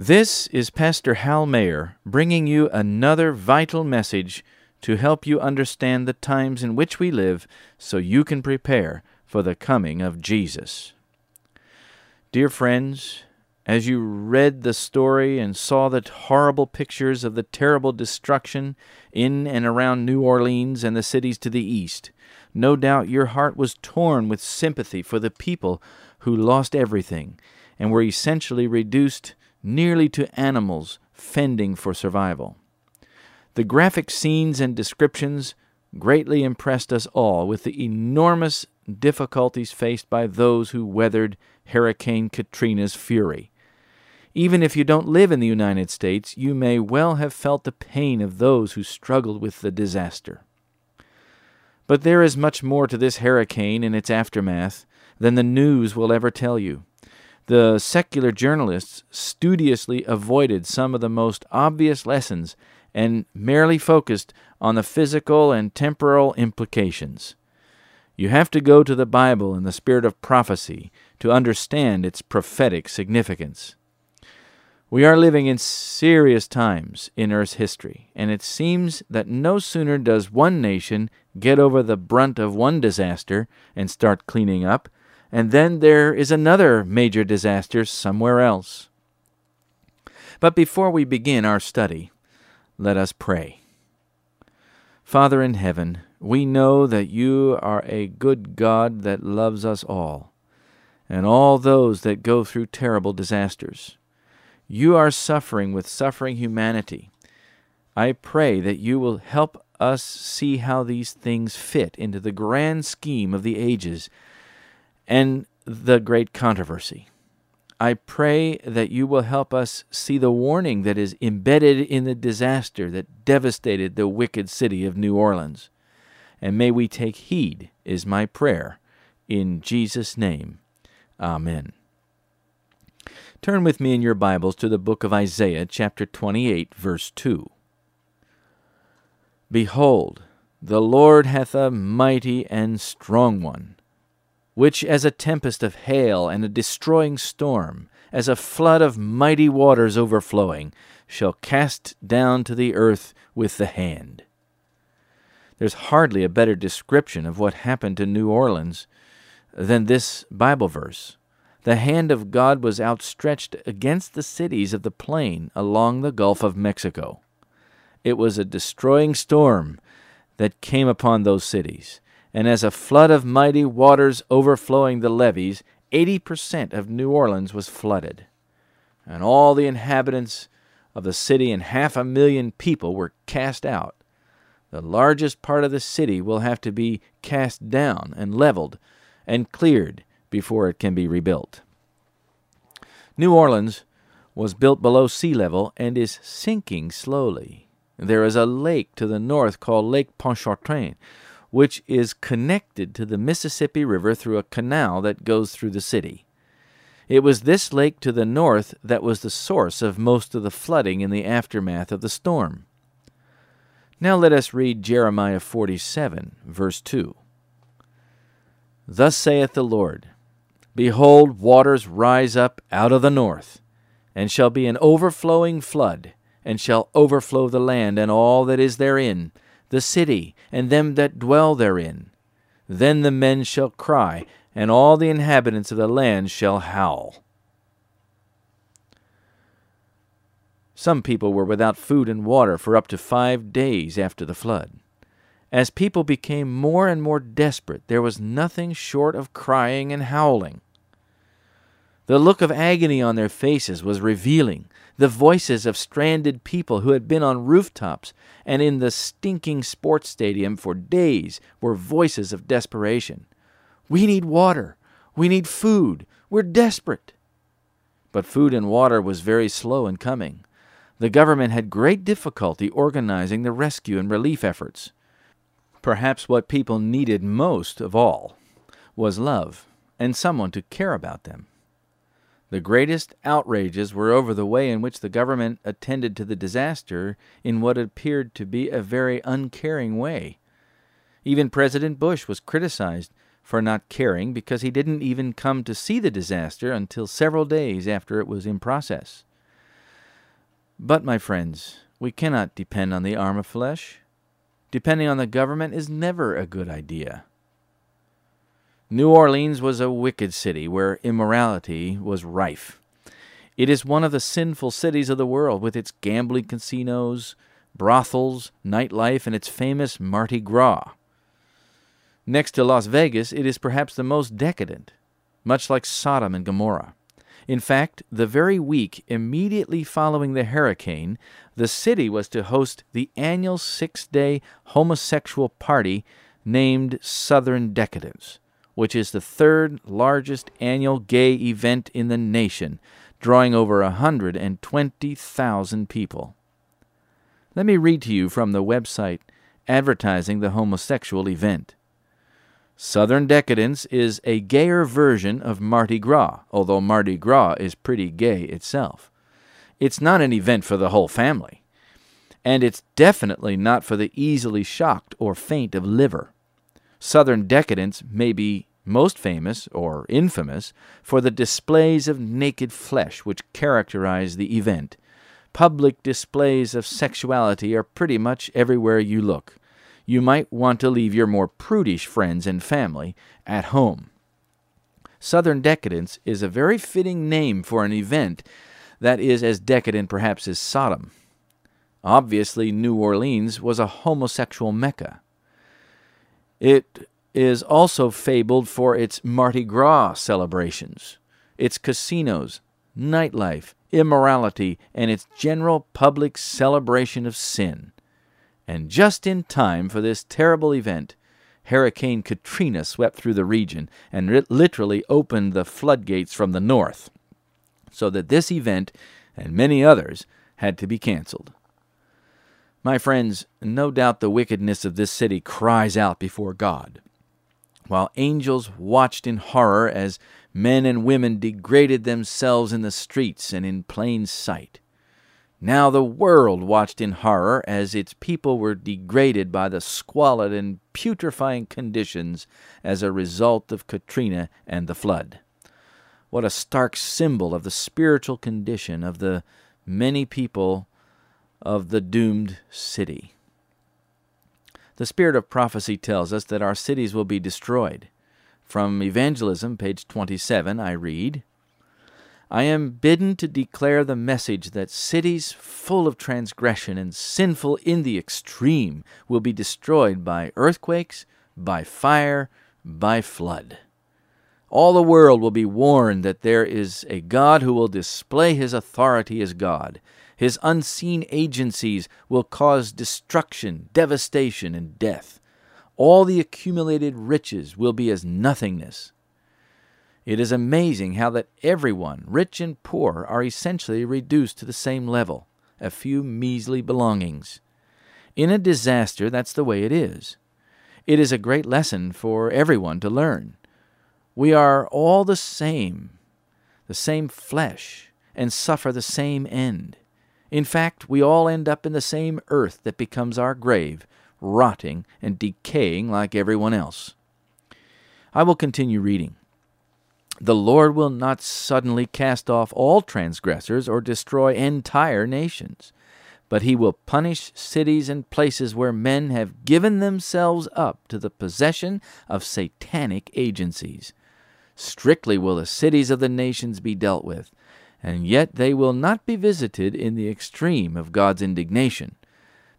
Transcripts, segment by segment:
This is Pastor Hal Mayer bringing you another vital message to help you understand the times in which we live so you can prepare for the coming of Jesus. Dear friends, as you read the story and saw the horrible pictures of the terrible destruction in and around New Orleans and the cities to the east, no doubt your heart was torn with sympathy for the people who lost everything and were essentially reduced nearly to animals fending for survival. The graphic scenes and descriptions greatly impressed us all with the enormous difficulties faced by those who weathered Hurricane Katrina's fury. Even if you don't live in the United States, you may well have felt the pain of those who struggled with the disaster. But there is much more to this hurricane and its aftermath than the news will ever tell you the secular journalists studiously avoided some of the most obvious lessons and merely focused on the physical and temporal implications. You have to go to the Bible in the spirit of prophecy to understand its prophetic significance. We are living in serious times in Earth's history, and it seems that no sooner does one nation get over the brunt of one disaster and start cleaning up and then there is another major disaster somewhere else. But before we begin our study, let us pray. Father in heaven, we know that you are a good God that loves us all, and all those that go through terrible disasters. You are suffering with suffering humanity. I pray that you will help us see how these things fit into the grand scheme of the ages and the great controversy. I pray that you will help us see the warning that is embedded in the disaster that devastated the wicked city of New Orleans. And may we take heed, is my prayer. In Jesus' name, Amen. Turn with me in your Bibles to the book of Isaiah, chapter 28, verse 2. Behold, the Lord hath a mighty and strong one which as a tempest of hail and a destroying storm, as a flood of mighty waters overflowing, shall cast down to the earth with the hand. There's hardly a better description of what happened to New Orleans than this Bible verse. The hand of God was outstretched against the cities of the plain along the Gulf of Mexico. It was a destroying storm that came upon those cities and as a flood of mighty waters overflowing the levees, 80% of New Orleans was flooded. And all the inhabitants of the city and half a million people were cast out. The largest part of the city will have to be cast down and leveled and cleared before it can be rebuilt. New Orleans was built below sea level and is sinking slowly. There is a lake to the north called Lake Pontchartrain, which is connected to the Mississippi River through a canal that goes through the city. It was this lake to the north that was the source of most of the flooding in the aftermath of the storm. Now let us read Jeremiah 47, verse 2. Thus saith the Lord Behold, waters rise up out of the north, and shall be an overflowing flood, and shall overflow the land and all that is therein the city, and them that dwell therein. Then the men shall cry, and all the inhabitants of the land shall howl. Some people were without food and water for up to five days after the flood. As people became more and more desperate, there was nothing short of crying and howling. The look of agony on their faces was revealing the voices of stranded people who had been on rooftops and in the stinking sports stadium for days were voices of desperation. We need water. We need food. We're desperate. But food and water was very slow in coming. The government had great difficulty organizing the rescue and relief efforts. Perhaps what people needed most of all was love and someone to care about them. The greatest outrages were over the way in which the government attended to the disaster in what appeared to be a very uncaring way. Even President Bush was criticized for not caring because he didn't even come to see the disaster until several days after it was in process. But, my friends, we cannot depend on the arm of flesh. Depending on the government is never a good idea. New Orleans was a wicked city where immorality was rife. It is one of the sinful cities of the world with its gambling casinos, brothels, nightlife, and its famous Mardi Gras. Next to Las Vegas, it is perhaps the most decadent, much like Sodom and Gomorrah. In fact, the very week immediately following the hurricane, the city was to host the annual six day homosexual party named Southern Decadence, which is the third largest annual gay event in the nation, drawing over a 120,000 people. Let me read to you from the website advertising the homosexual event. Southern Decadence is a gayer version of Mardi Gras, although Mardi Gras is pretty gay itself. It's not an event for the whole family, and it's definitely not for the easily shocked or faint of liver. Southern Decadence may be most famous or infamous for the displays of naked flesh which characterize the event. Public displays of sexuality are pretty much everywhere you look you might want to leave your more prudish friends and family at home. Southern Decadence is a very fitting name for an event that is as decadent perhaps as Sodom. Obviously, New Orleans was a homosexual mecca. It is also fabled for its Mardi Gras celebrations, its casinos, nightlife, immorality, and its general public celebration of sin. And just in time for this terrible event, Hurricane Katrina swept through the region and literally opened the floodgates from the north, so that this event and many others had to be canceled. My friends, no doubt the wickedness of this city cries out before God. While angels watched in horror as men and women degraded themselves in the streets and in plain sight, now the world watched in horror as its people were degraded by the squalid and putrefying conditions as a result of Katrina and the flood. What a stark symbol of the spiritual condition of the many people of the doomed city. The spirit of prophecy tells us that our cities will be destroyed. From Evangelism, page 27, I read I am bidden to declare the message that cities full of transgression and sinful in the extreme will be destroyed by earthquakes, by fire, by flood. All the world will be warned that there is a God who will display his authority as God. His unseen agencies will cause destruction, devastation, and death. All the accumulated riches will be as nothingness. It is amazing how that everyone, rich and poor, are essentially reduced to the same level, a few measly belongings. In a disaster, that's the way it is. It is a great lesson for everyone to learn. We are all the same, the same flesh, and suffer the same end. In fact, we all end up in the same earth that becomes our grave, rotting and decaying like everyone else. I will continue reading. The Lord will not suddenly cast off all transgressors or destroy entire nations, but he will punish cities and places where men have given themselves up to the possession of satanic agencies. Strictly will the cities of the nations be dealt with, and yet they will not be visited in the extreme of God's indignation,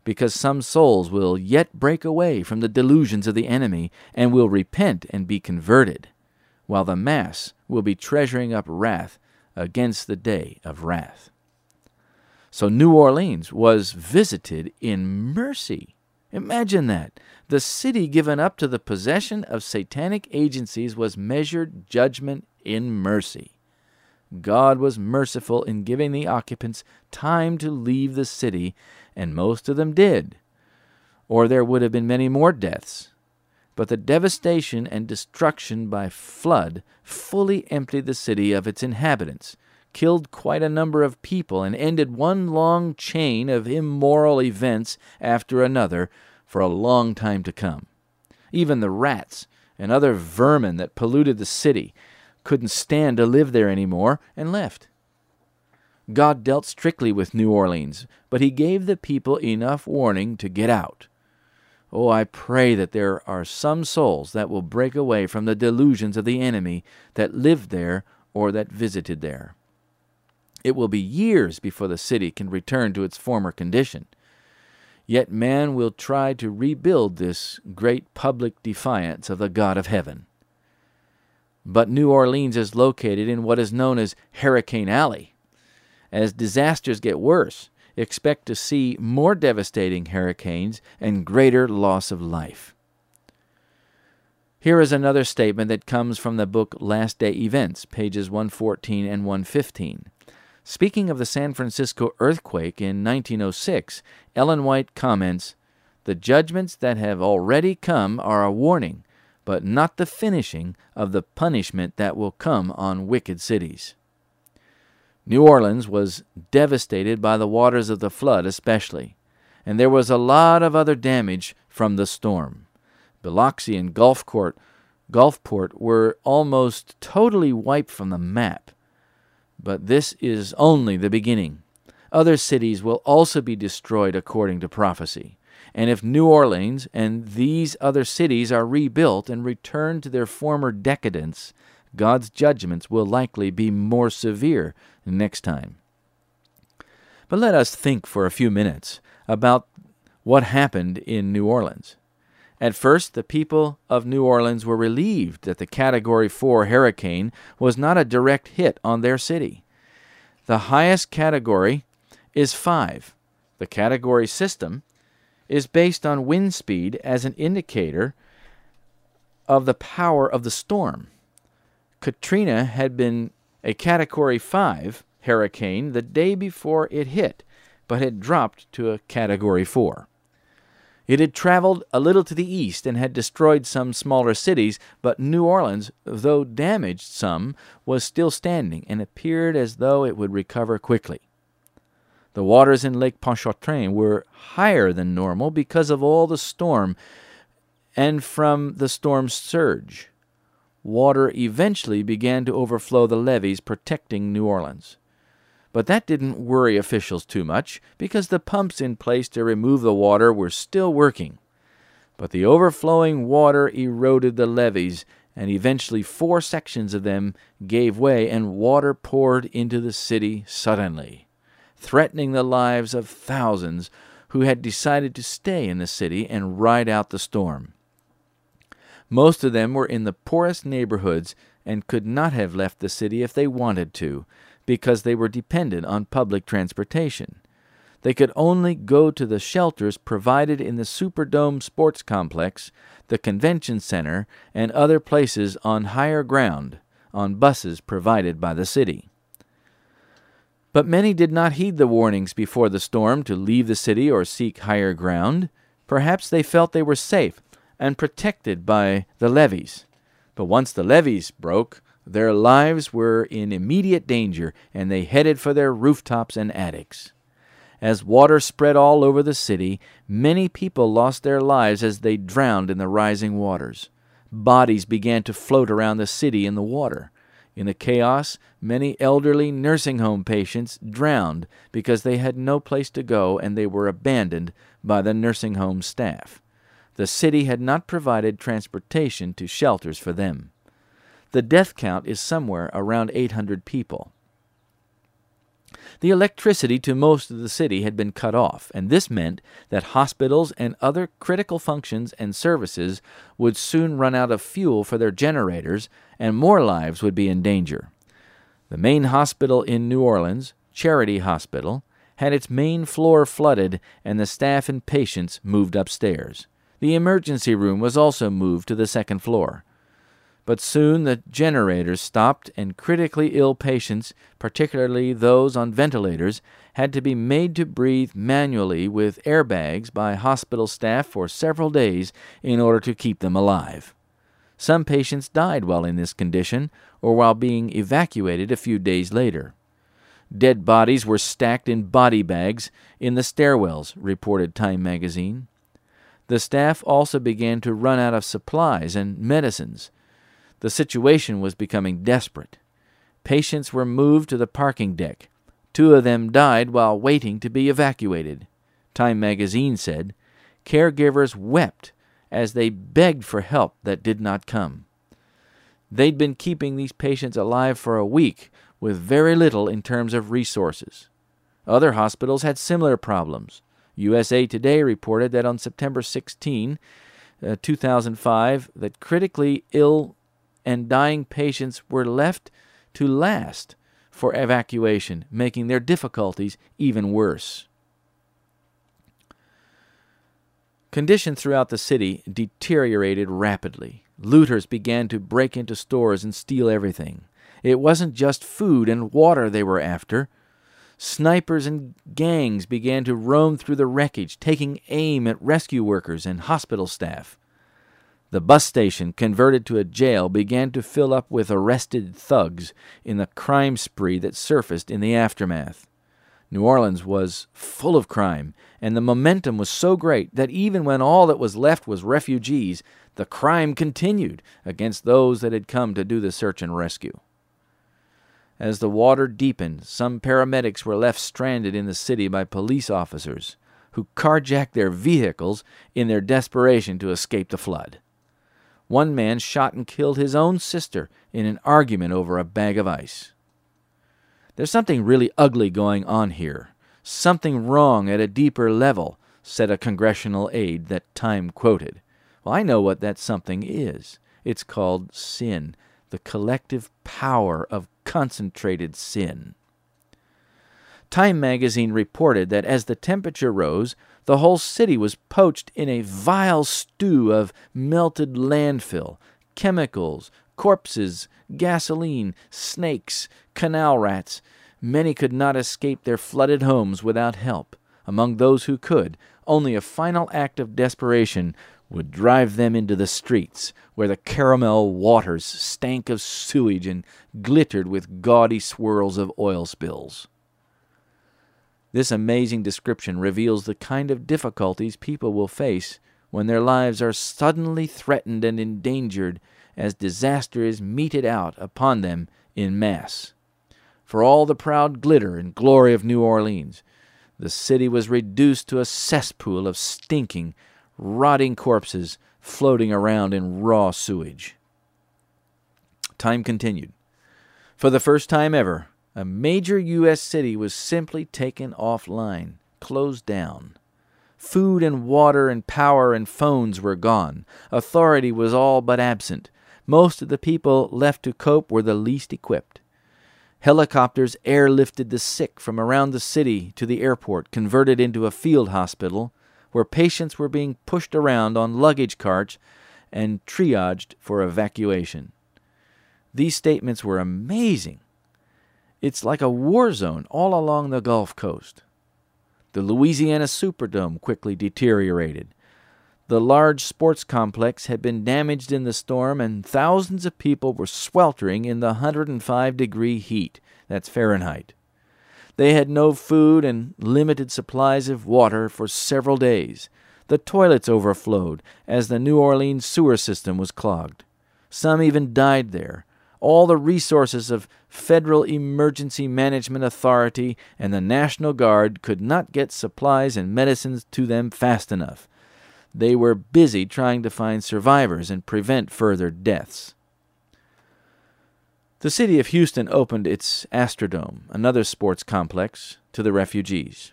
because some souls will yet break away from the delusions of the enemy and will repent and be converted while the mass will be treasuring up wrath against the day of wrath. So New Orleans was visited in mercy. Imagine that. The city given up to the possession of satanic agencies was measured judgment in mercy. God was merciful in giving the occupants time to leave the city, and most of them did, or there would have been many more deaths but the devastation and destruction by flood fully emptied the city of its inhabitants, killed quite a number of people, and ended one long chain of immoral events after another for a long time to come. Even the rats and other vermin that polluted the city couldn't stand to live there any more and left. God dealt strictly with New Orleans, but he gave the people enough warning to get out. Oh, I pray that there are some souls that will break away from the delusions of the enemy that lived there or that visited there. It will be years before the city can return to its former condition. Yet man will try to rebuild this great public defiance of the God of heaven. But New Orleans is located in what is known as Hurricane Alley. As disasters get worse, expect to see more devastating hurricanes and greater loss of life. Here is another statement that comes from the book Last Day Events, pages 114 and 115. Speaking of the San Francisco earthquake in 1906, Ellen White comments The judgments that have already come are a warning, but not the finishing of the punishment that will come on wicked cities. New Orleans was devastated by the waters of the flood, especially, and there was a lot of other damage from the storm. Biloxi and Gulfport, Gulfport were almost totally wiped from the map. But this is only the beginning. Other cities will also be destroyed according to prophecy. And if New Orleans and these other cities are rebuilt and return to their former decadence, God's judgments will likely be more severe next time. But let us think for a few minutes about what happened in New Orleans. At first, the people of New Orleans were relieved that the Category 4 hurricane was not a direct hit on their city. The highest category is 5. The category system is based on wind speed as an indicator of the power of the storm. Katrina had been a Category 5 hurricane the day before it hit, but had dropped to a Category 4. It had traveled a little to the east and had destroyed some smaller cities, but New Orleans, though damaged some, was still standing and appeared as though it would recover quickly. The waters in Lake Pontchartrain were higher than normal because of all the storm and from the storm's surge. Water eventually began to overflow the levees protecting New Orleans. But that didn't worry officials too much because the pumps in place to remove the water were still working. But the overflowing water eroded the levees, and eventually four sections of them gave way and water poured into the city suddenly, threatening the lives of thousands who had decided to stay in the city and ride out the storm. Most of them were in the poorest neighborhoods and could not have left the city if they wanted to, because they were dependent on public transportation. They could only go to the shelters provided in the Superdome Sports Complex, the Convention Center, and other places on higher ground on buses provided by the city. But many did not heed the warnings before the storm to leave the city or seek higher ground. Perhaps they felt they were safe and protected by the levees. But once the levees broke, their lives were in immediate danger, and they headed for their rooftops and attics. As water spread all over the city, many people lost their lives as they drowned in the rising waters. Bodies began to float around the city in the water. In the chaos, many elderly nursing home patients drowned because they had no place to go and they were abandoned by the nursing home staff. The city had not provided transportation to shelters for them the death count is somewhere around 800 people. The electricity to most of the city had been cut off, and this meant that hospitals and other critical functions and services would soon run out of fuel for their generators, and more lives would be in danger. The main hospital in New Orleans, Charity Hospital, had its main floor flooded and the staff and patients moved upstairs. The emergency room was also moved to the second floor. But soon the generators stopped, and critically ill patients, particularly those on ventilators, had to be made to breathe manually with airbags by hospital staff for several days in order to keep them alive. Some patients died while in this condition or while being evacuated a few days later. Dead bodies were stacked in body bags in the stairwells, reported Time magazine. The staff also began to run out of supplies and medicines. The situation was becoming desperate. Patients were moved to the parking deck. Two of them died while waiting to be evacuated. Time magazine said caregivers wept as they begged for help that did not come. They'd been keeping these patients alive for a week with very little in terms of resources. Other hospitals had similar problems. USA Today reported that on September 16, uh, 2005, that critically ill and dying patients were left to last for evacuation, making their difficulties even worse. Conditions throughout the city deteriorated rapidly. Looters began to break into stores and steal everything. It wasn't just food and water they were after. Snipers and gangs began to roam through the wreckage, taking aim at rescue workers and hospital staff. The bus station, converted to a jail, began to fill up with arrested thugs in the crime spree that surfaced in the aftermath. New Orleans was full of crime, and the momentum was so great that even when all that was left was refugees, the crime continued against those that had come to do the search and rescue. As the water deepened, some paramedics were left stranded in the city by police officers who carjacked their vehicles in their desperation to escape the flood. One man shot and killed his own sister in an argument over a bag of ice. There's something really ugly going on here, something wrong at a deeper level, said a congressional aide that Time quoted. Well, I know what that something is. It's called sin, the collective power of concentrated sin. Time magazine reported that as the temperature rose, the whole city was poached in a vile stew of melted landfill, chemicals, corpses, gasoline, snakes, canal rats. Many could not escape their flooded homes without help. Among those who could, only a final act of desperation would drive them into the streets, where the caramel waters stank of sewage and glittered with gaudy swirls of oil spills. This amazing description reveals the kind of difficulties people will face when their lives are suddenly threatened and endangered as disaster is meted out upon them in mass. For all the proud glitter and glory of New Orleans, the city was reduced to a cesspool of stinking, rotting corpses floating around in raw sewage. Time continued. For the first time ever, a major U.S. city was simply taken offline, closed down. Food and water and power and phones were gone. Authority was all but absent. Most of the people left to cope were the least equipped. Helicopters airlifted the sick from around the city to the airport, converted into a field hospital, where patients were being pushed around on luggage carts and triaged for evacuation. These statements were amazing. It's like a war zone all along the Gulf Coast. The Louisiana Superdome quickly deteriorated. The large sports complex had been damaged in the storm, and thousands of people were sweltering in the 105 degree heat. That's Fahrenheit. They had no food and limited supplies of water for several days. The toilets overflowed as the New Orleans sewer system was clogged. Some even died there. All the resources of Federal Emergency Management Authority and the National Guard could not get supplies and medicines to them fast enough. They were busy trying to find survivors and prevent further deaths. The city of Houston opened its Astrodome, another sports complex, to the refugees.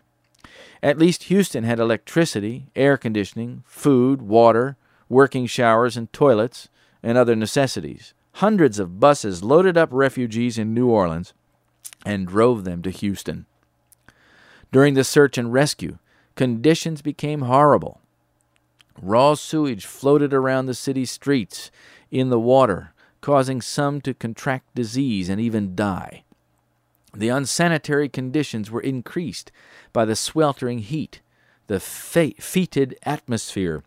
At least Houston had electricity, air conditioning, food, water, working showers and toilets, and other necessities. Hundreds of buses loaded up refugees in New Orleans and drove them to Houston. During the search and rescue, conditions became horrible. Raw sewage floated around the city streets in the water, causing some to contract disease and even die. The unsanitary conditions were increased by the sweltering heat. The fetid atmosphere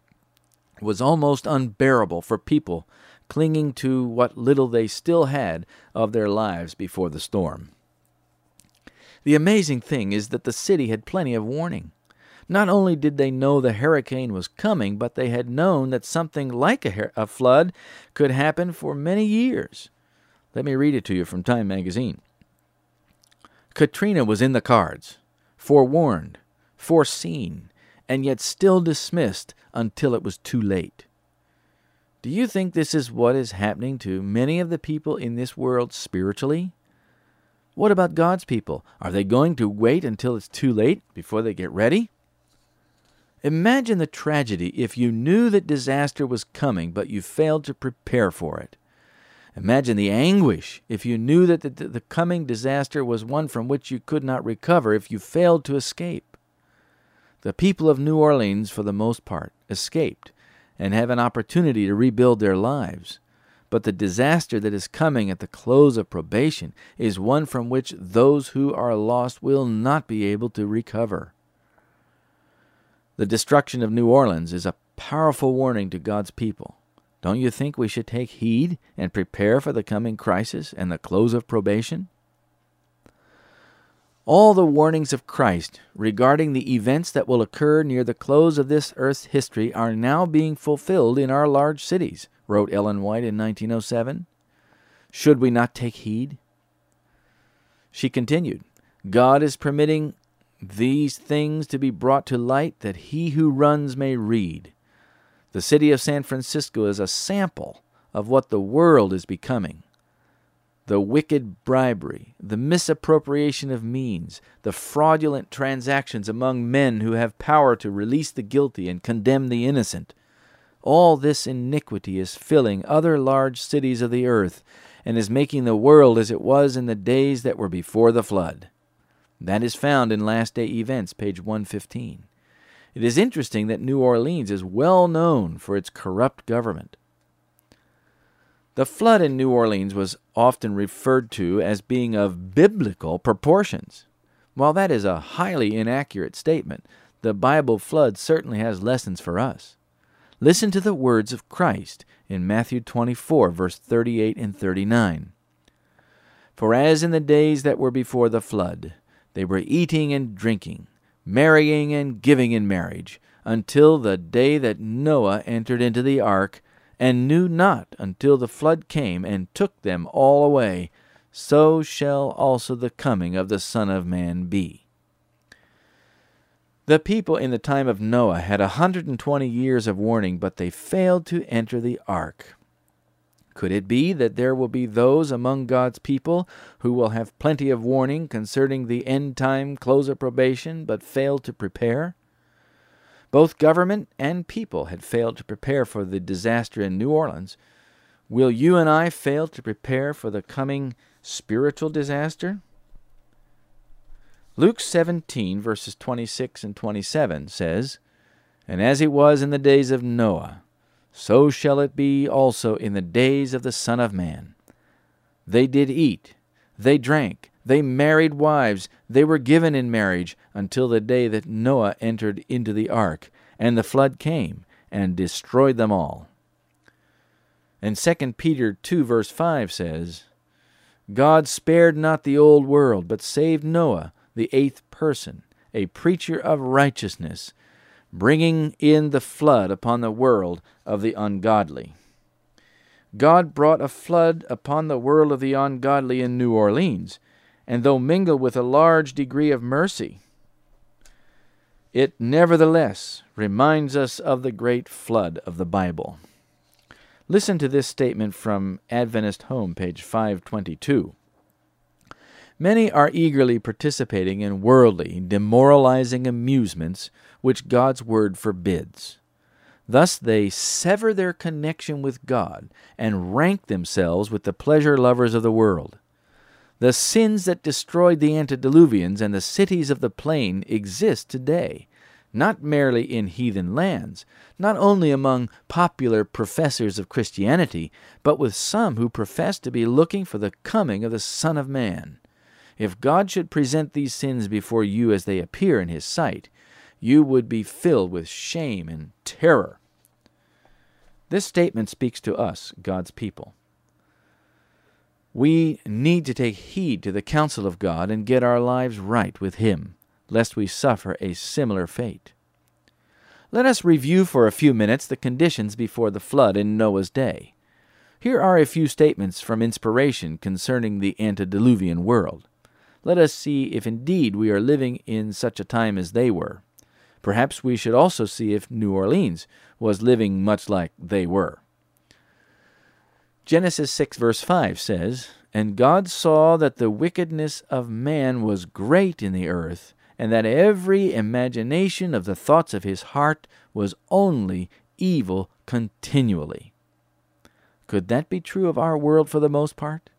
was almost unbearable for people clinging to what little they still had of their lives before the storm. The amazing thing is that the city had plenty of warning. Not only did they know the hurricane was coming, but they had known that something like a, a flood could happen for many years. Let me read it to you from Time magazine. Katrina was in the cards, forewarned, foreseen, and yet still dismissed until it was too late. Do you think this is what is happening to many of the people in this world spiritually? What about God's people? Are they going to wait until it's too late before they get ready? Imagine the tragedy if you knew that disaster was coming, but you failed to prepare for it. Imagine the anguish if you knew that the, the, coming disaster was one from which you could not recover if you failed to escape. The people of New Orleans, for the most part, escaped and have an opportunity to rebuild their lives. But the disaster that is coming at the close of probation is one from which those who are lost will not be able to recover. The destruction of New Orleans is a powerful warning to God's people. Don't you think we should take heed and prepare for the coming crisis and the close of probation? All the warnings of Christ regarding the events that will occur near the close of this earth's history are now being fulfilled in our large cities, wrote Ellen White in 1907. Should we not take heed? She continued, God is permitting these things to be brought to light that he who runs may read. The city of San Francisco is a sample of what the world is becoming the wicked bribery, the misappropriation of means, the fraudulent transactions among men who have power to release the guilty and condemn the innocent. All this iniquity is filling other large cities of the earth and is making the world as it was in the days that were before the flood. That is found in Last Day Events, page 115. It is interesting that New Orleans is well known for its corrupt government. The flood in New Orleans was often referred to as being of biblical proportions. While that is a highly inaccurate statement, the Bible flood certainly has lessons for us. Listen to the words of Christ in Matthew 24, verse 38 and 39. For as in the days that were before the flood, they were eating and drinking, marrying and giving in marriage, until the day that Noah entered into the ark, and knew not until the flood came and took them all away, so shall also the coming of the Son of Man be. The people in the time of Noah had a hundred and twenty years of warning, but they failed to enter the ark. Could it be that there will be those among God's people who will have plenty of warning concerning the end time close of probation, but fail to prepare? Both government and people had failed to prepare for the disaster in New Orleans. Will you and I fail to prepare for the coming spiritual disaster? Luke 17, verses 26 and 27 says, And as it was in the days of Noah, so shall it be also in the days of the Son of Man. They did eat, they drank, they married wives, they were given in marriage until the day that Noah entered into the ark, and the flood came and destroyed them all. And 2 Peter 2 verse 5 says, God spared not the old world, but saved Noah, the eighth person, a preacher of righteousness, bringing in the flood upon the world of the ungodly. God brought a flood upon the world of the ungodly in New Orleans, and though mingled with a large degree of mercy, it nevertheless reminds us of the great flood of the Bible. Listen to this statement from Adventist Home, page 522. Many are eagerly participating in worldly, demoralizing amusements which God's Word forbids. Thus they sever their connection with God and rank themselves with the pleasure lovers of the world. The sins that destroyed the antediluvians and the cities of the plain exist today, not merely in heathen lands, not only among popular professors of Christianity, but with some who profess to be looking for the coming of the Son of Man. If God should present these sins before you as they appear in His sight, you would be filled with shame and terror. This statement speaks to us, God's people. We need to take heed to the counsel of God and get our lives right with Him, lest we suffer a similar fate. Let us review for a few minutes the conditions before the flood in Noah's day. Here are a few statements from inspiration concerning the antediluvian world. Let us see if indeed we are living in such a time as they were. Perhaps we should also see if New Orleans was living much like they were. Genesis 6, verse 5 says, And God saw that the wickedness of man was great in the earth, and that every imagination of the thoughts of his heart was only evil continually. Could that be true of our world for the most part?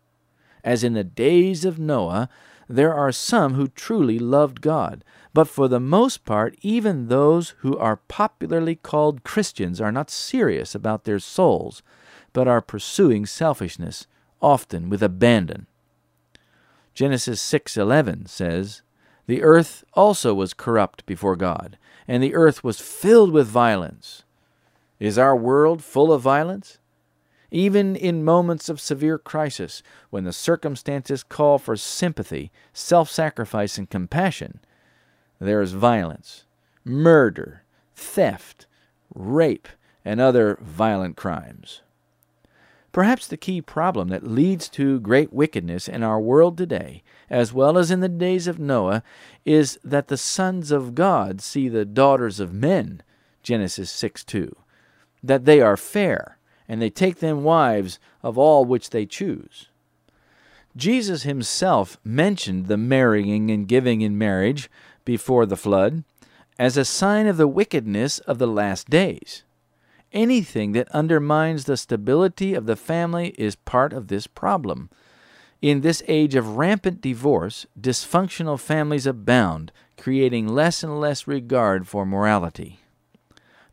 As in the days of Noah, there are some who truly loved God, but for the most part, even those who are popularly called Christians are not serious about their souls, but are pursuing selfishness, often with abandon. Genesis 6:11 says, "The earth also was corrupt before God, and the earth was filled with violence." Is our world full of violence? Even in moments of severe crisis, when the circumstances call for sympathy, self sacrifice, and compassion, there is violence, murder, theft, rape, and other violent crimes. Perhaps the key problem that leads to great wickedness in our world today, as well as in the days of Noah, is that the sons of God see the daughters of men, Genesis 6 2, that they are fair, and they take them wives of all which they choose. Jesus himself mentioned the marrying and giving in marriage before the flood as a sign of the wickedness of the last days. Anything that undermines the stability of the family is part of this problem. In this age of rampant divorce, dysfunctional families abound, creating less and less regard for morality.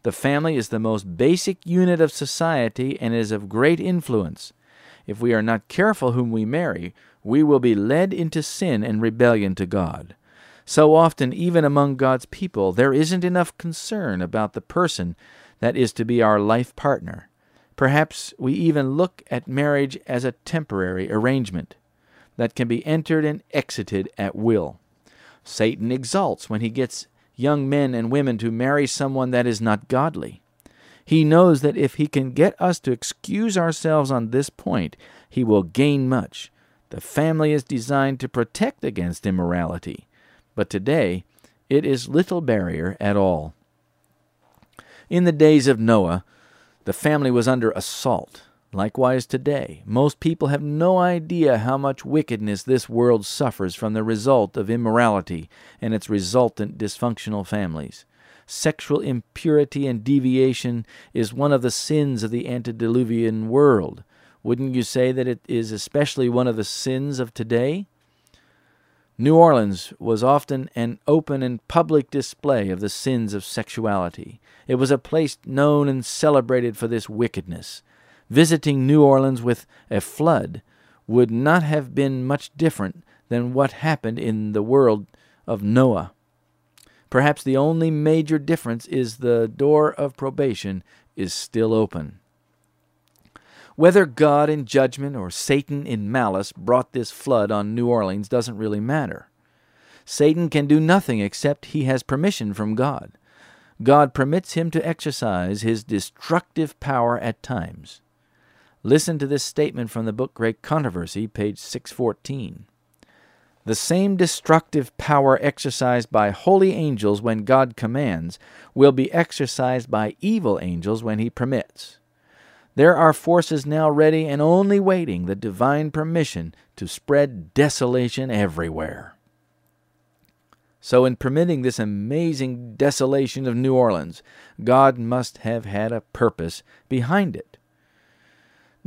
The family is the most basic unit of society and is of great influence. If we are not careful whom we marry, we will be led into sin and rebellion to God. So often, even among God's people, there isn't enough concern about the person that is to be our life partner. Perhaps we even look at marriage as a temporary arrangement that can be entered and exited at will. Satan exults when he gets young men and women to marry someone that is not godly. He knows that if he can get us to excuse ourselves on this point, he will gain much. The family is designed to protect against immorality, but today it is little barrier at all. In the days of Noah, the family was under assault. Likewise today, most people have no idea how much wickedness this world suffers from the result of immorality and its resultant dysfunctional families. Sexual impurity and deviation is one of the sins of the antediluvian world. Wouldn't you say that it is especially one of the sins of today? New Orleans was often an open and public display of the sins of sexuality. It was a place known and celebrated for this wickedness visiting New Orleans with a flood would not have been much different than what happened in the world of Noah. Perhaps the only major difference is the door of probation is still open. Whether God in judgment or Satan in malice brought this flood on New Orleans doesn't really matter. Satan can do nothing except he has permission from God. God permits him to exercise his destructive power at times. Listen to this statement from the book Great Controversy, page 614. The same destructive power exercised by holy angels when God commands will be exercised by evil angels when He permits. There are forces now ready and only waiting the divine permission to spread desolation everywhere. So, in permitting this amazing desolation of New Orleans, God must have had a purpose behind it.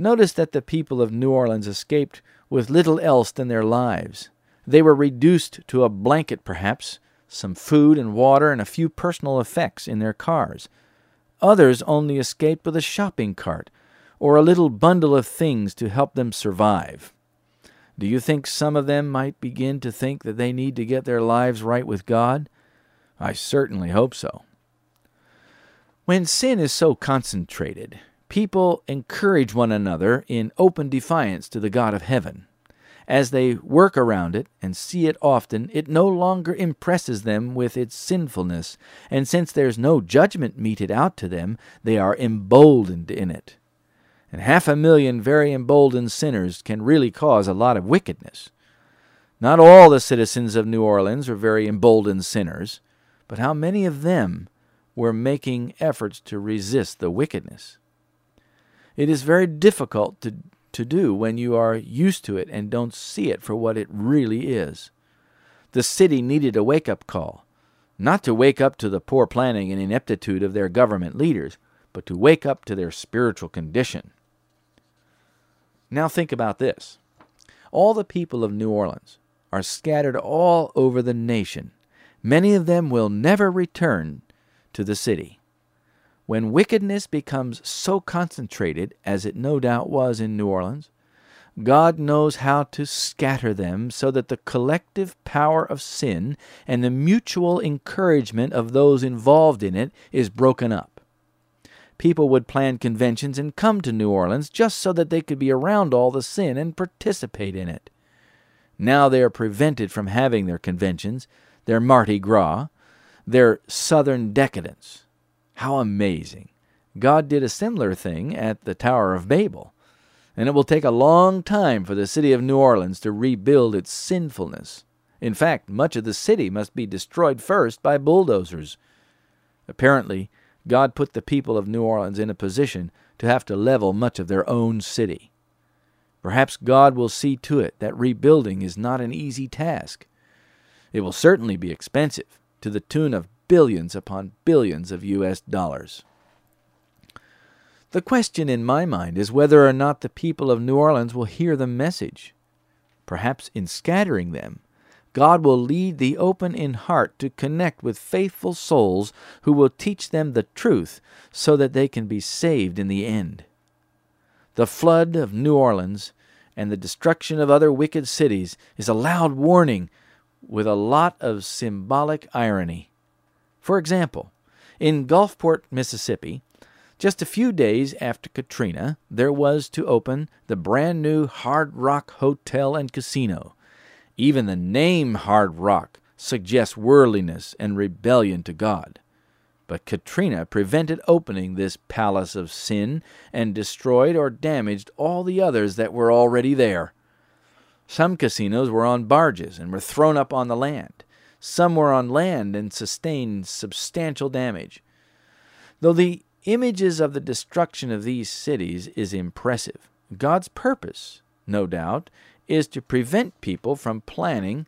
Notice that the people of New Orleans escaped with little else than their lives. They were reduced to a blanket, perhaps, some food and water, and a few personal effects in their cars. Others only escaped with a shopping cart or a little bundle of things to help them survive. Do you think some of them might begin to think that they need to get their lives right with God? I certainly hope so. When sin is so concentrated, people encourage one another in open defiance to the God of heaven. As they work around it and see it often, it no longer impresses them with its sinfulness, and since there's no judgment meted out to them, they are emboldened in it. And half a million very emboldened sinners can really cause a lot of wickedness. Not all the citizens of New Orleans were very emboldened sinners, but how many of them were making efforts to resist the wickedness? It is very difficult to, to do when you are used to it and don't see it for what it really is. The city needed a wake up call, not to wake up to the poor planning and ineptitude of their government leaders, but to wake up to their spiritual condition. Now think about this. All the people of New Orleans are scattered all over the nation. Many of them will never return to the city. When wickedness becomes so concentrated, as it no doubt was in New Orleans, God knows how to scatter them so that the collective power of sin and the mutual encouragement of those involved in it is broken up. People would plan conventions and come to New Orleans just so that they could be around all the sin and participate in it. Now they are prevented from having their conventions, their Mardi Gras, their southern decadence. How amazing! God did a similar thing at the Tower of Babel, and it will take a long time for the city of New Orleans to rebuild its sinfulness. In fact, much of the city must be destroyed first by bulldozers. Apparently, God put the people of New Orleans in a position to have to level much of their own city. Perhaps God will see to it that rebuilding is not an easy task. It will certainly be expensive, to the tune of billions upon billions of U.S. dollars. The question in my mind is whether or not the people of New Orleans will hear the message. Perhaps in scattering them, God will lead the open in heart to connect with faithful souls who will teach them the truth so that they can be saved in the end. The flood of New Orleans and the destruction of other wicked cities is a loud warning with a lot of symbolic irony. For example, in Gulfport, Mississippi, just a few days after Katrina, there was to open the brand new Hard Rock Hotel and Casino. Even the name Hard Rock suggests worldliness and rebellion to God. But Katrina prevented opening this palace of sin and destroyed or damaged all the others that were already there. Some casinos were on barges and were thrown up on the land. Some were on land and sustained substantial damage. Though the images of the destruction of these cities is impressive, God's purpose, no doubt, is to prevent people from planning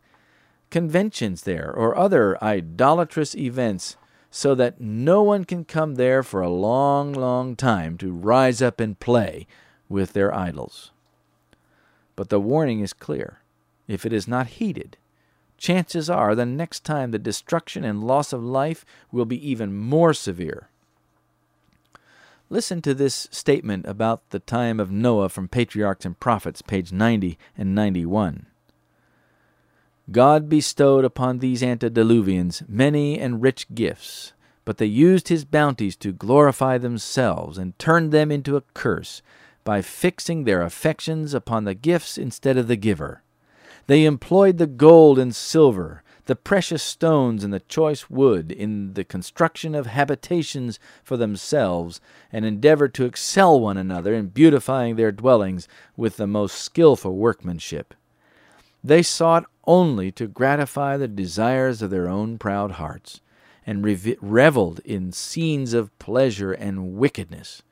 conventions there or other idolatrous events so that no one can come there for a long, long time to rise up and play with their idols. But the warning is clear. If it is not heeded, chances are the next time the destruction and loss of life will be even more severe. Listen to this statement about the time of Noah from Patriarchs and Prophets, page 90 and 91. God bestowed upon these antediluvians many and rich gifts, but they used his bounties to glorify themselves and turned them into a curse by fixing their affections upon the gifts instead of the giver. They employed the gold and silver, the precious stones and the choice wood in the construction of habitations for themselves, and endeavored to excel one another in beautifying their dwellings with the most skilful workmanship. They sought only to gratify the desires of their own proud hearts, and reveled in scenes of pleasure and wickedness.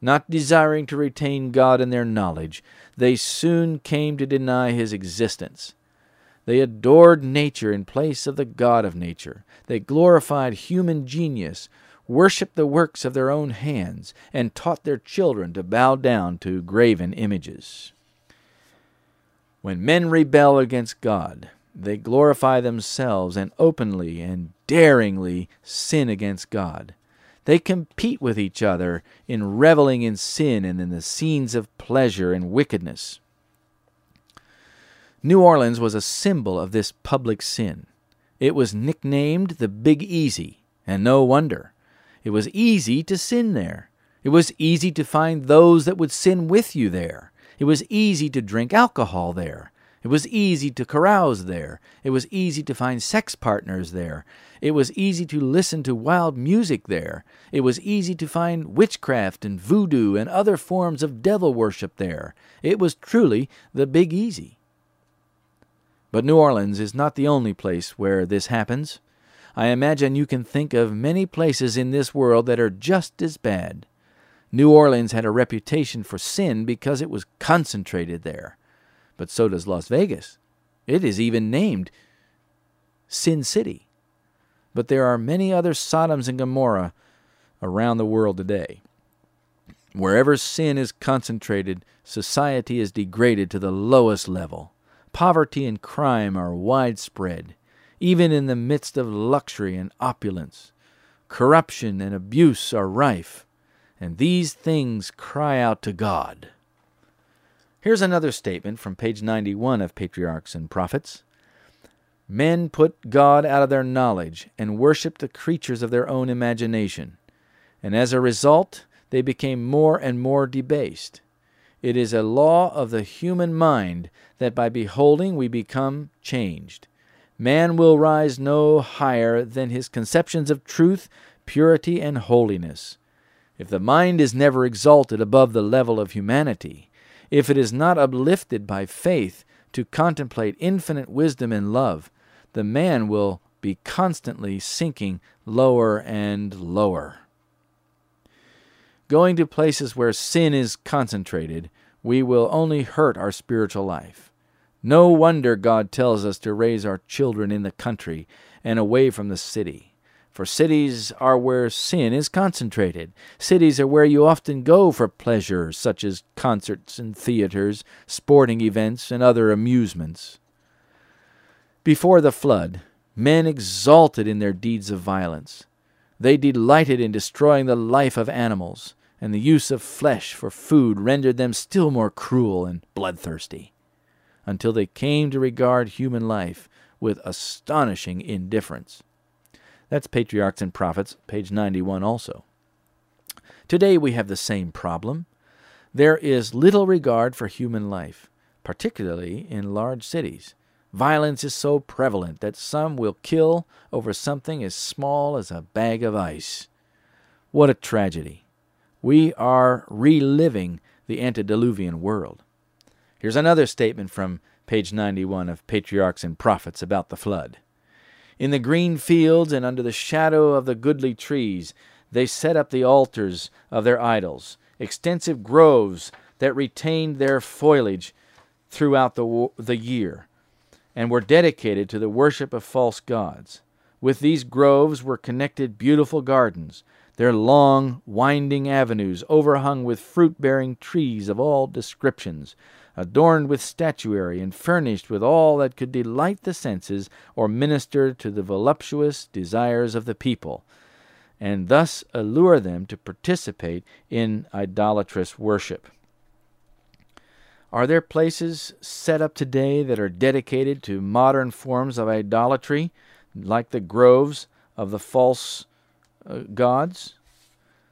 Not desiring to retain God in their knowledge, they soon came to deny his existence. They adored nature in place of the God of nature. They glorified human genius, worshipped the works of their own hands, and taught their children to bow down to graven images. When men rebel against God, they glorify themselves and openly and daringly sin against God. They compete with each other in reveling in sin and in the scenes of pleasure and wickedness. New Orleans was a symbol of this public sin. It was nicknamed the Big Easy, and no wonder. It was easy to sin there. It was easy to find those that would sin with you there. It was easy to drink alcohol there. It was easy to carouse there. It was easy to find sex partners there. It was easy to listen to wild music there. It was easy to find witchcraft and voodoo and other forms of devil worship there. It was truly the Big Easy. But New Orleans is not the only place where this happens. I imagine you can think of many places in this world that are just as bad. New Orleans had a reputation for sin because it was concentrated there. But so does Las Vegas. It is even named Sin City. But there are many other Sodoms and Gomorrah around the world today. Wherever sin is concentrated, society is degraded to the lowest level. Poverty and crime are widespread, even in the midst of luxury and opulence. Corruption and abuse are rife, and these things cry out to God. Here's another statement from page 91 of Patriarchs and Prophets. Men put God out of their knowledge and worshiped the creatures of their own imagination, and as a result, they became more and more debased. It is a law of the human mind that by beholding we become changed. Man will rise no higher than his conceptions of truth, purity, and holiness. If the mind is never exalted above the level of humanity, if it is not uplifted by faith to contemplate infinite wisdom and love, the man will be constantly sinking lower and lower. Going to places where sin is concentrated, we will only hurt our spiritual life. No wonder God tells us to raise our children in the country and away from the city. For cities are where sin is concentrated. Cities are where you often go for pleasure, such as concerts and theaters, sporting events, and other amusements. Before the flood, men exulted in their deeds of violence. They delighted in destroying the life of animals and the use of flesh for food rendered them still more cruel and bloodthirsty, until they came to regard human life with astonishing indifference. That's Patriarchs and Prophets, page 91 also. Today we have the same problem. There is little regard for human life, particularly in large cities. Violence is so prevalent that some will kill over something as small as a bag of ice. What a tragedy! We are reliving the antediluvian world. Here's another statement from page 91 of Patriarchs and Prophets about the flood. In the green fields and under the shadow of the goodly trees, they set up the altars of their idols, extensive groves that retained their foliage throughout the, the year, and were dedicated to the worship of false gods. With these groves were connected beautiful gardens, their long, winding avenues overhung with fruit bearing trees of all descriptions, adorned with statuary and furnished with all that could delight the senses or minister to the voluptuous desires of the people, and thus allure them to participate in idolatrous worship. Are there places set up today that are dedicated to modern forms of idolatry, like the groves of the false uh, gods.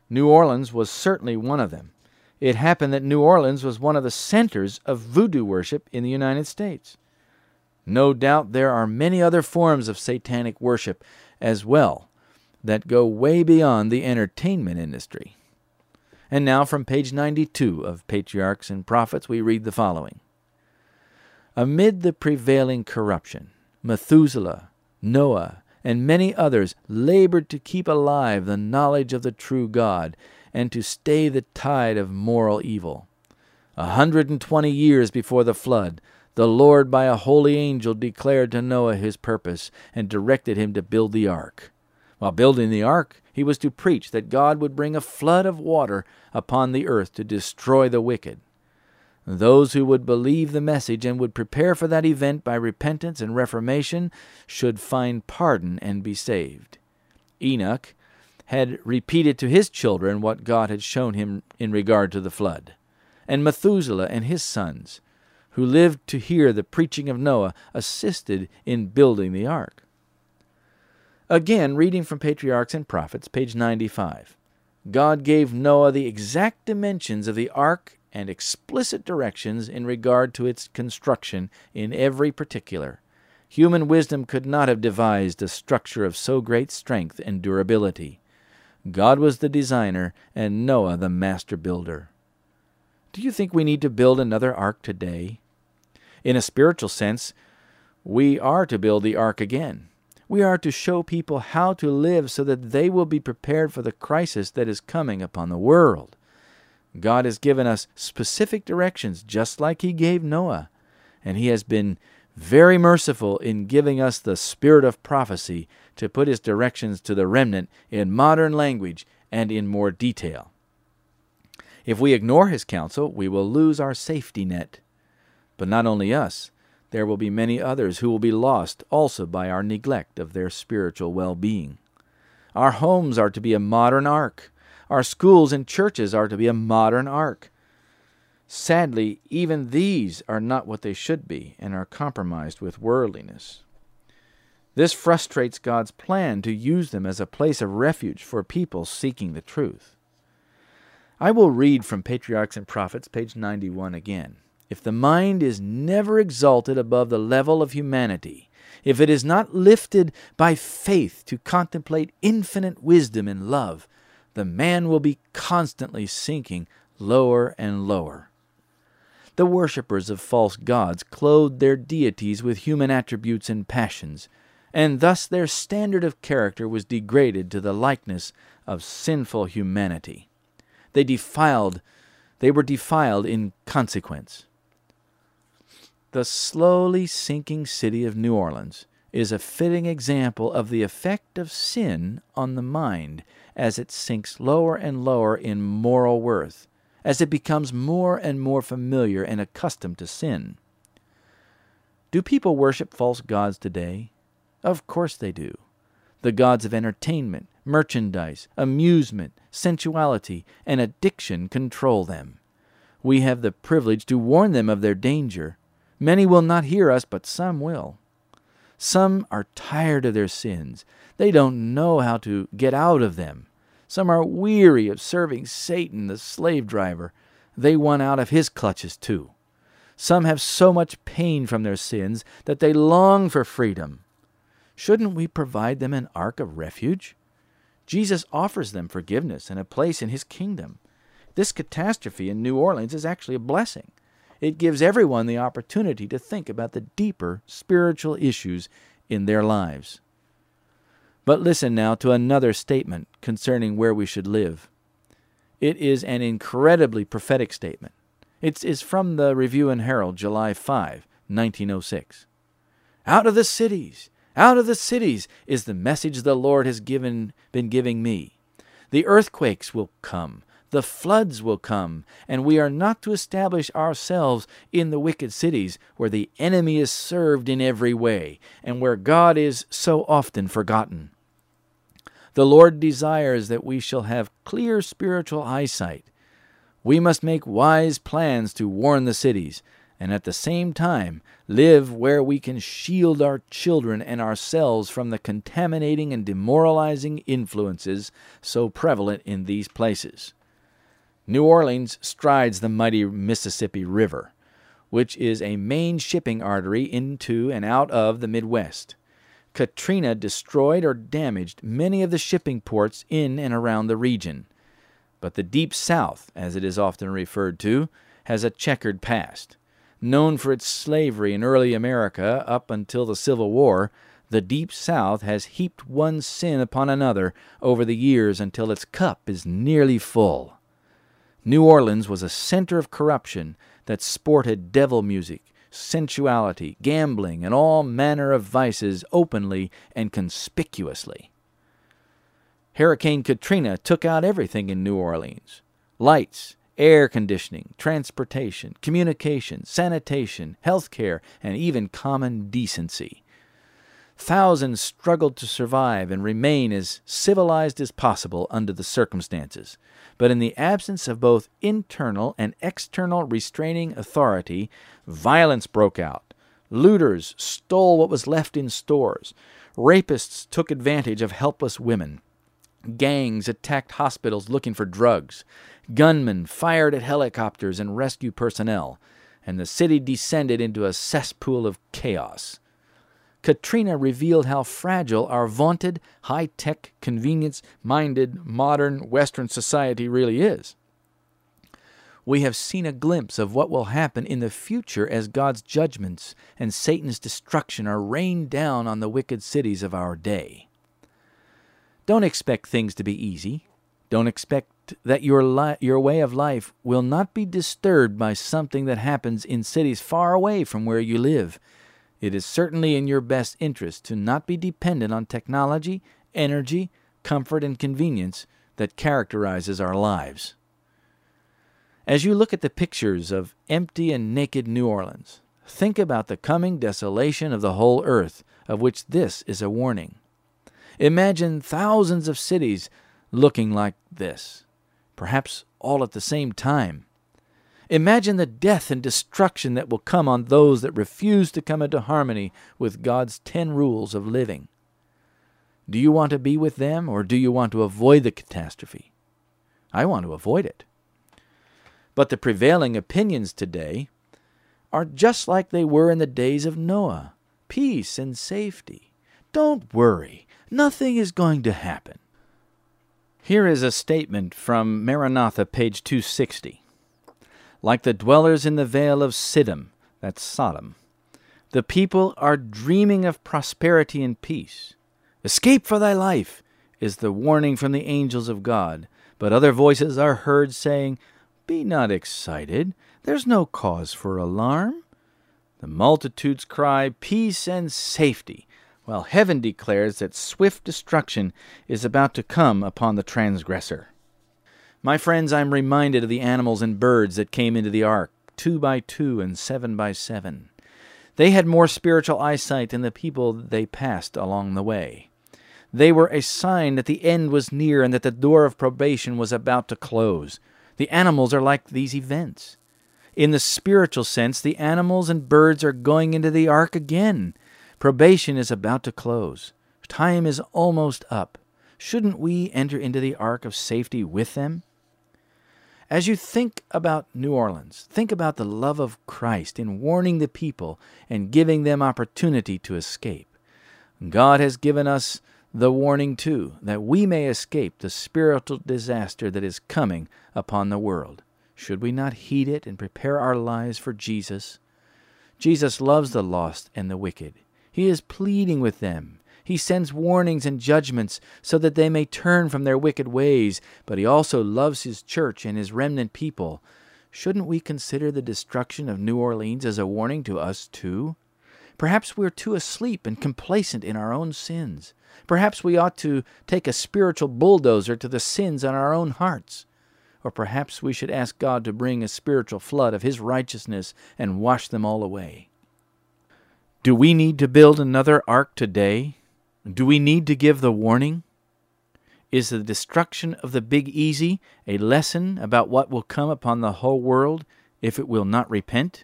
New Orleans was certainly one of them. It happened that New Orleans was one of the centers of voodoo worship in the United States. No doubt there are many other forms of satanic worship as well that go way beyond the entertainment industry. And now from page 92 of Patriarchs and Prophets, we read the following Amid the prevailing corruption, Methuselah, Noah, and many others labored to keep alive the knowledge of the true God and to stay the tide of moral evil. A hundred and twenty years before the flood, the Lord by a holy angel declared to Noah his purpose and directed him to build the ark. While building the ark, he was to preach that God would bring a flood of water upon the earth to destroy the wicked. Those who would believe the message and would prepare for that event by repentance and reformation should find pardon and be saved. Enoch had repeated to his children what God had shown him in regard to the flood. And Methuselah and his sons, who lived to hear the preaching of Noah, assisted in building the ark. Again, reading from Patriarchs and Prophets, page 95. God gave Noah the exact dimensions of the ark and explicit directions in regard to its construction in every particular. Human wisdom could not have devised a structure of so great strength and durability. God was the designer, and Noah the master builder. Do you think we need to build another ark today? In a spiritual sense, we are to build the ark again. We are to show people how to live so that they will be prepared for the crisis that is coming upon the world. God has given us specific directions, just like He gave Noah, and He has been very merciful in giving us the spirit of prophecy to put His directions to the remnant in modern language and in more detail. If we ignore His counsel, we will lose our safety net. But not only us, there will be many others who will be lost also by our neglect of their spiritual well being. Our homes are to be a modern ark. Our schools and churches are to be a modern ark. Sadly, even these are not what they should be and are compromised with worldliness. This frustrates God's plan to use them as a place of refuge for people seeking the truth. I will read from Patriarchs and Prophets, page 91 again. If the mind is never exalted above the level of humanity, if it is not lifted by faith to contemplate infinite wisdom and love, the man will be constantly sinking lower and lower. The worshippers of false gods clothed their deities with human attributes and passions, and thus their standard of character was degraded to the likeness of sinful humanity. They defiled they were defiled in consequence. The slowly sinking city of New Orleans is a fitting example of the effect of sin on the mind as it sinks lower and lower in moral worth, as it becomes more and more familiar and accustomed to sin. Do people worship false gods today? Of course they do. The gods of entertainment, merchandise, amusement, sensuality, and addiction control them. We have the privilege to warn them of their danger Many will not hear us, but some will. Some are tired of their sins. They don't know how to get out of them. Some are weary of serving Satan, the slave driver. They want out of his clutches too. Some have so much pain from their sins that they long for freedom. Shouldn't we provide them an ark of refuge? Jesus offers them forgiveness and a place in his kingdom. This catastrophe in New Orleans is actually a blessing. It gives everyone the opportunity to think about the deeper spiritual issues in their lives. But listen now to another statement concerning where we should live. It is an incredibly prophetic statement. It is from the Review and Herald, July 5, 1906. Out of the cities, out of the cities is the message the Lord has given, been giving me. The earthquakes will come, the floods will come, and we are not to establish ourselves in the wicked cities where the enemy is served in every way, and where God is so often forgotten. The Lord desires that we shall have clear spiritual eyesight. We must make wise plans to warn the cities, and at the same time live where we can shield our children and ourselves from the contaminating and demoralizing influences so prevalent in these places. New Orleans strides the mighty Mississippi River, which is a main shipping artery into and out of the Midwest. Katrina destroyed or damaged many of the shipping ports in and around the region. But the Deep South, as it is often referred to, has a checkered past. Known for its slavery in early America up until the Civil War, the Deep South has heaped one sin upon another over the years until its cup is nearly full. New Orleans was a center of corruption that sported devil music, sensuality, gambling, and all manner of vices openly and conspicuously. Hurricane Katrina took out everything in New Orleans lights, air conditioning, transportation, communication, sanitation, health care, and even common decency. Thousands struggled to survive and remain as civilized as possible under the circumstances. But in the absence of both internal and external restraining authority, violence broke out. Looters stole what was left in stores. Rapists took advantage of helpless women. Gangs attacked hospitals looking for drugs. Gunmen fired at helicopters and rescue personnel. And the city descended into a cesspool of chaos. Katrina revealed how fragile our vaunted, high tech, convenience minded, modern Western society really is. we have seen a glimpse of what will happen in the future as God's judgments and Satan's destruction are rained down on the wicked cities of our day. Don't expect things to be easy. Don't expect that your, li- your way of life will not be disturbed by something that happens in cities far away from where you live. It is certainly in your best interest to not be dependent on technology, energy, comfort, and convenience that characterizes our lives. As you look at the pictures of empty and naked New Orleans, think about the coming desolation of the whole earth, of which this is a warning. Imagine thousands of cities looking like this, perhaps all at the same time. Imagine the death and destruction that will come on those that refuse to come into harmony with God's ten rules of living. Do you want to be with them, or do you want to avoid the catastrophe? I want to avoid it. But the prevailing opinions today are just like they were in the days of Noah peace and safety. Don't worry, nothing is going to happen. Here is a statement from Maranatha, page 260. Like the dwellers in the vale of Siddim, that's Sodom, the people are dreaming of prosperity and peace. Escape for thy life is the warning from the angels of God, but other voices are heard saying, be not excited. There's no cause for alarm. The multitudes cry, Peace and safety, while heaven declares that swift destruction is about to come upon the transgressor. My friends, I'm reminded of the animals and birds that came into the ark, two by two and seven by seven. They had more spiritual eyesight than the people they passed along the way. They were a sign that the end was near and that the door of probation was about to close. The animals are like these events. In the spiritual sense, the animals and birds are going into the ark again. Probation is about to close. Time is almost up. Shouldn't we enter into the ark of safety with them? As you think about New Orleans, think about the love of Christ in warning the people and giving them opportunity to escape. God has given us the warning, too, that we may escape the spiritual disaster that is coming upon the world. Should we not heed it and prepare our lives for Jesus? Jesus loves the lost and the wicked. He is pleading with them. He sends warnings and judgments so that they may turn from their wicked ways, but He also loves His church and His remnant people. Shouldn't we consider the destruction of New Orleans as a warning to us, too? Perhaps we're too asleep and complacent in our own sins. Perhaps we ought to take a spiritual bulldozer to the sins on our own hearts. Or perhaps we should ask God to bring a spiritual flood of His righteousness and wash them all away. Do we need to build another ark today? Do we need to give the warning? Is the destruction of the Big Easy a lesson about what will come upon the whole world if it will not repent?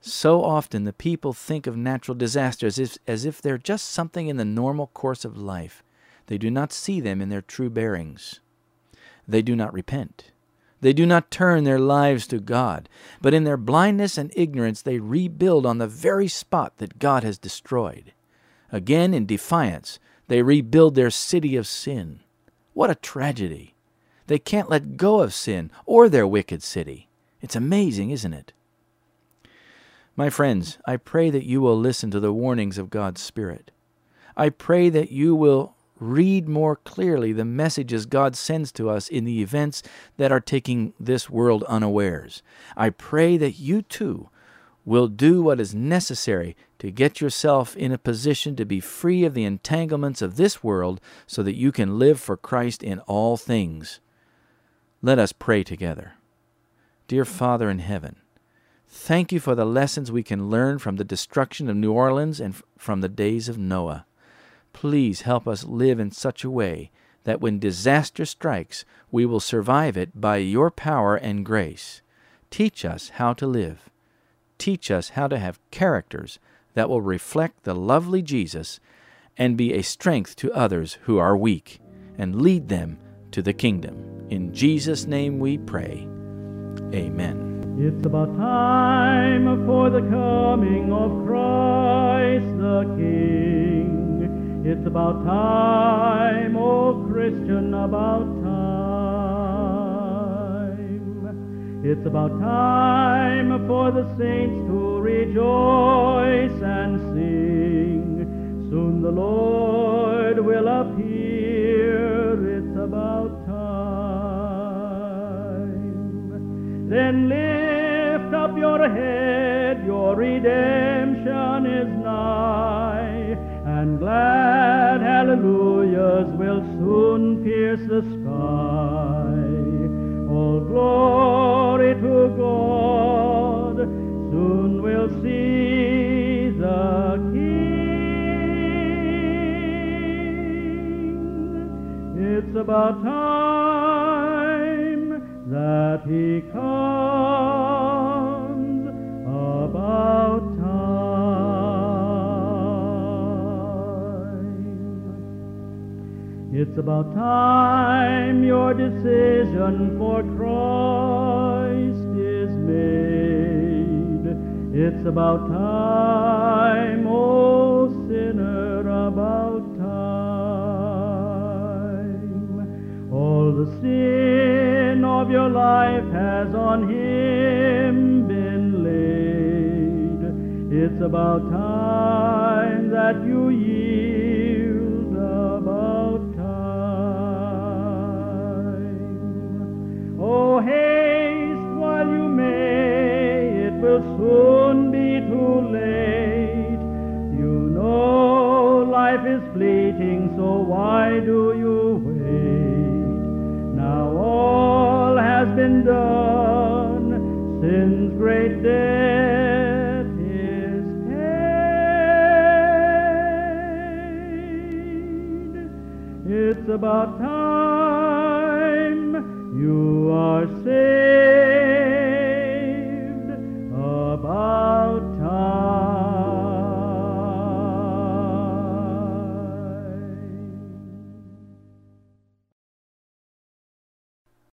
So often the people think of natural disasters as if, as if they're just something in the normal course of life. They do not see them in their true bearings. They do not repent. They do not turn their lives to God, but in their blindness and ignorance they rebuild on the very spot that God has destroyed. Again, in defiance, they rebuild their city of sin. What a tragedy! They can't let go of sin or their wicked city. It's amazing, isn't it? My friends, I pray that you will listen to the warnings of God's Spirit. I pray that you will read more clearly the messages God sends to us in the events that are taking this world unawares. I pray that you too will do what is necessary to get yourself in a position to be free of the entanglements of this world so that you can live for Christ in all things. Let us pray together. Dear Father in heaven, Thank you for the lessons we can learn from the destruction of New Orleans and from the days of Noah. Please help us live in such a way that when disaster strikes, we will survive it by your power and grace. Teach us how to live. Teach us how to have characters that will reflect the lovely Jesus and be a strength to others who are weak, and lead them to the kingdom. In Jesus' name we pray. Amen. It's about time for the coming of Christ the King. It's about time, oh Christian, about time. It's about time for the saints to rejoice and sing. Soon the Lord will appear. It's about time. Then lift up your head, your redemption is nigh, and glad hallelujahs will soon pierce the sky. All glory to God, soon we'll see the King. It's about time that he comes, about It's about time your decision for Christ is made. It's about time, oh sinner, about time. All the sin of your life has on him been laid. It's about time that you haste while you may, it will soon be too late. You know life is fleeting, so why do you wait? Now all has been done, sin's great debt is paid. It's about time you saved.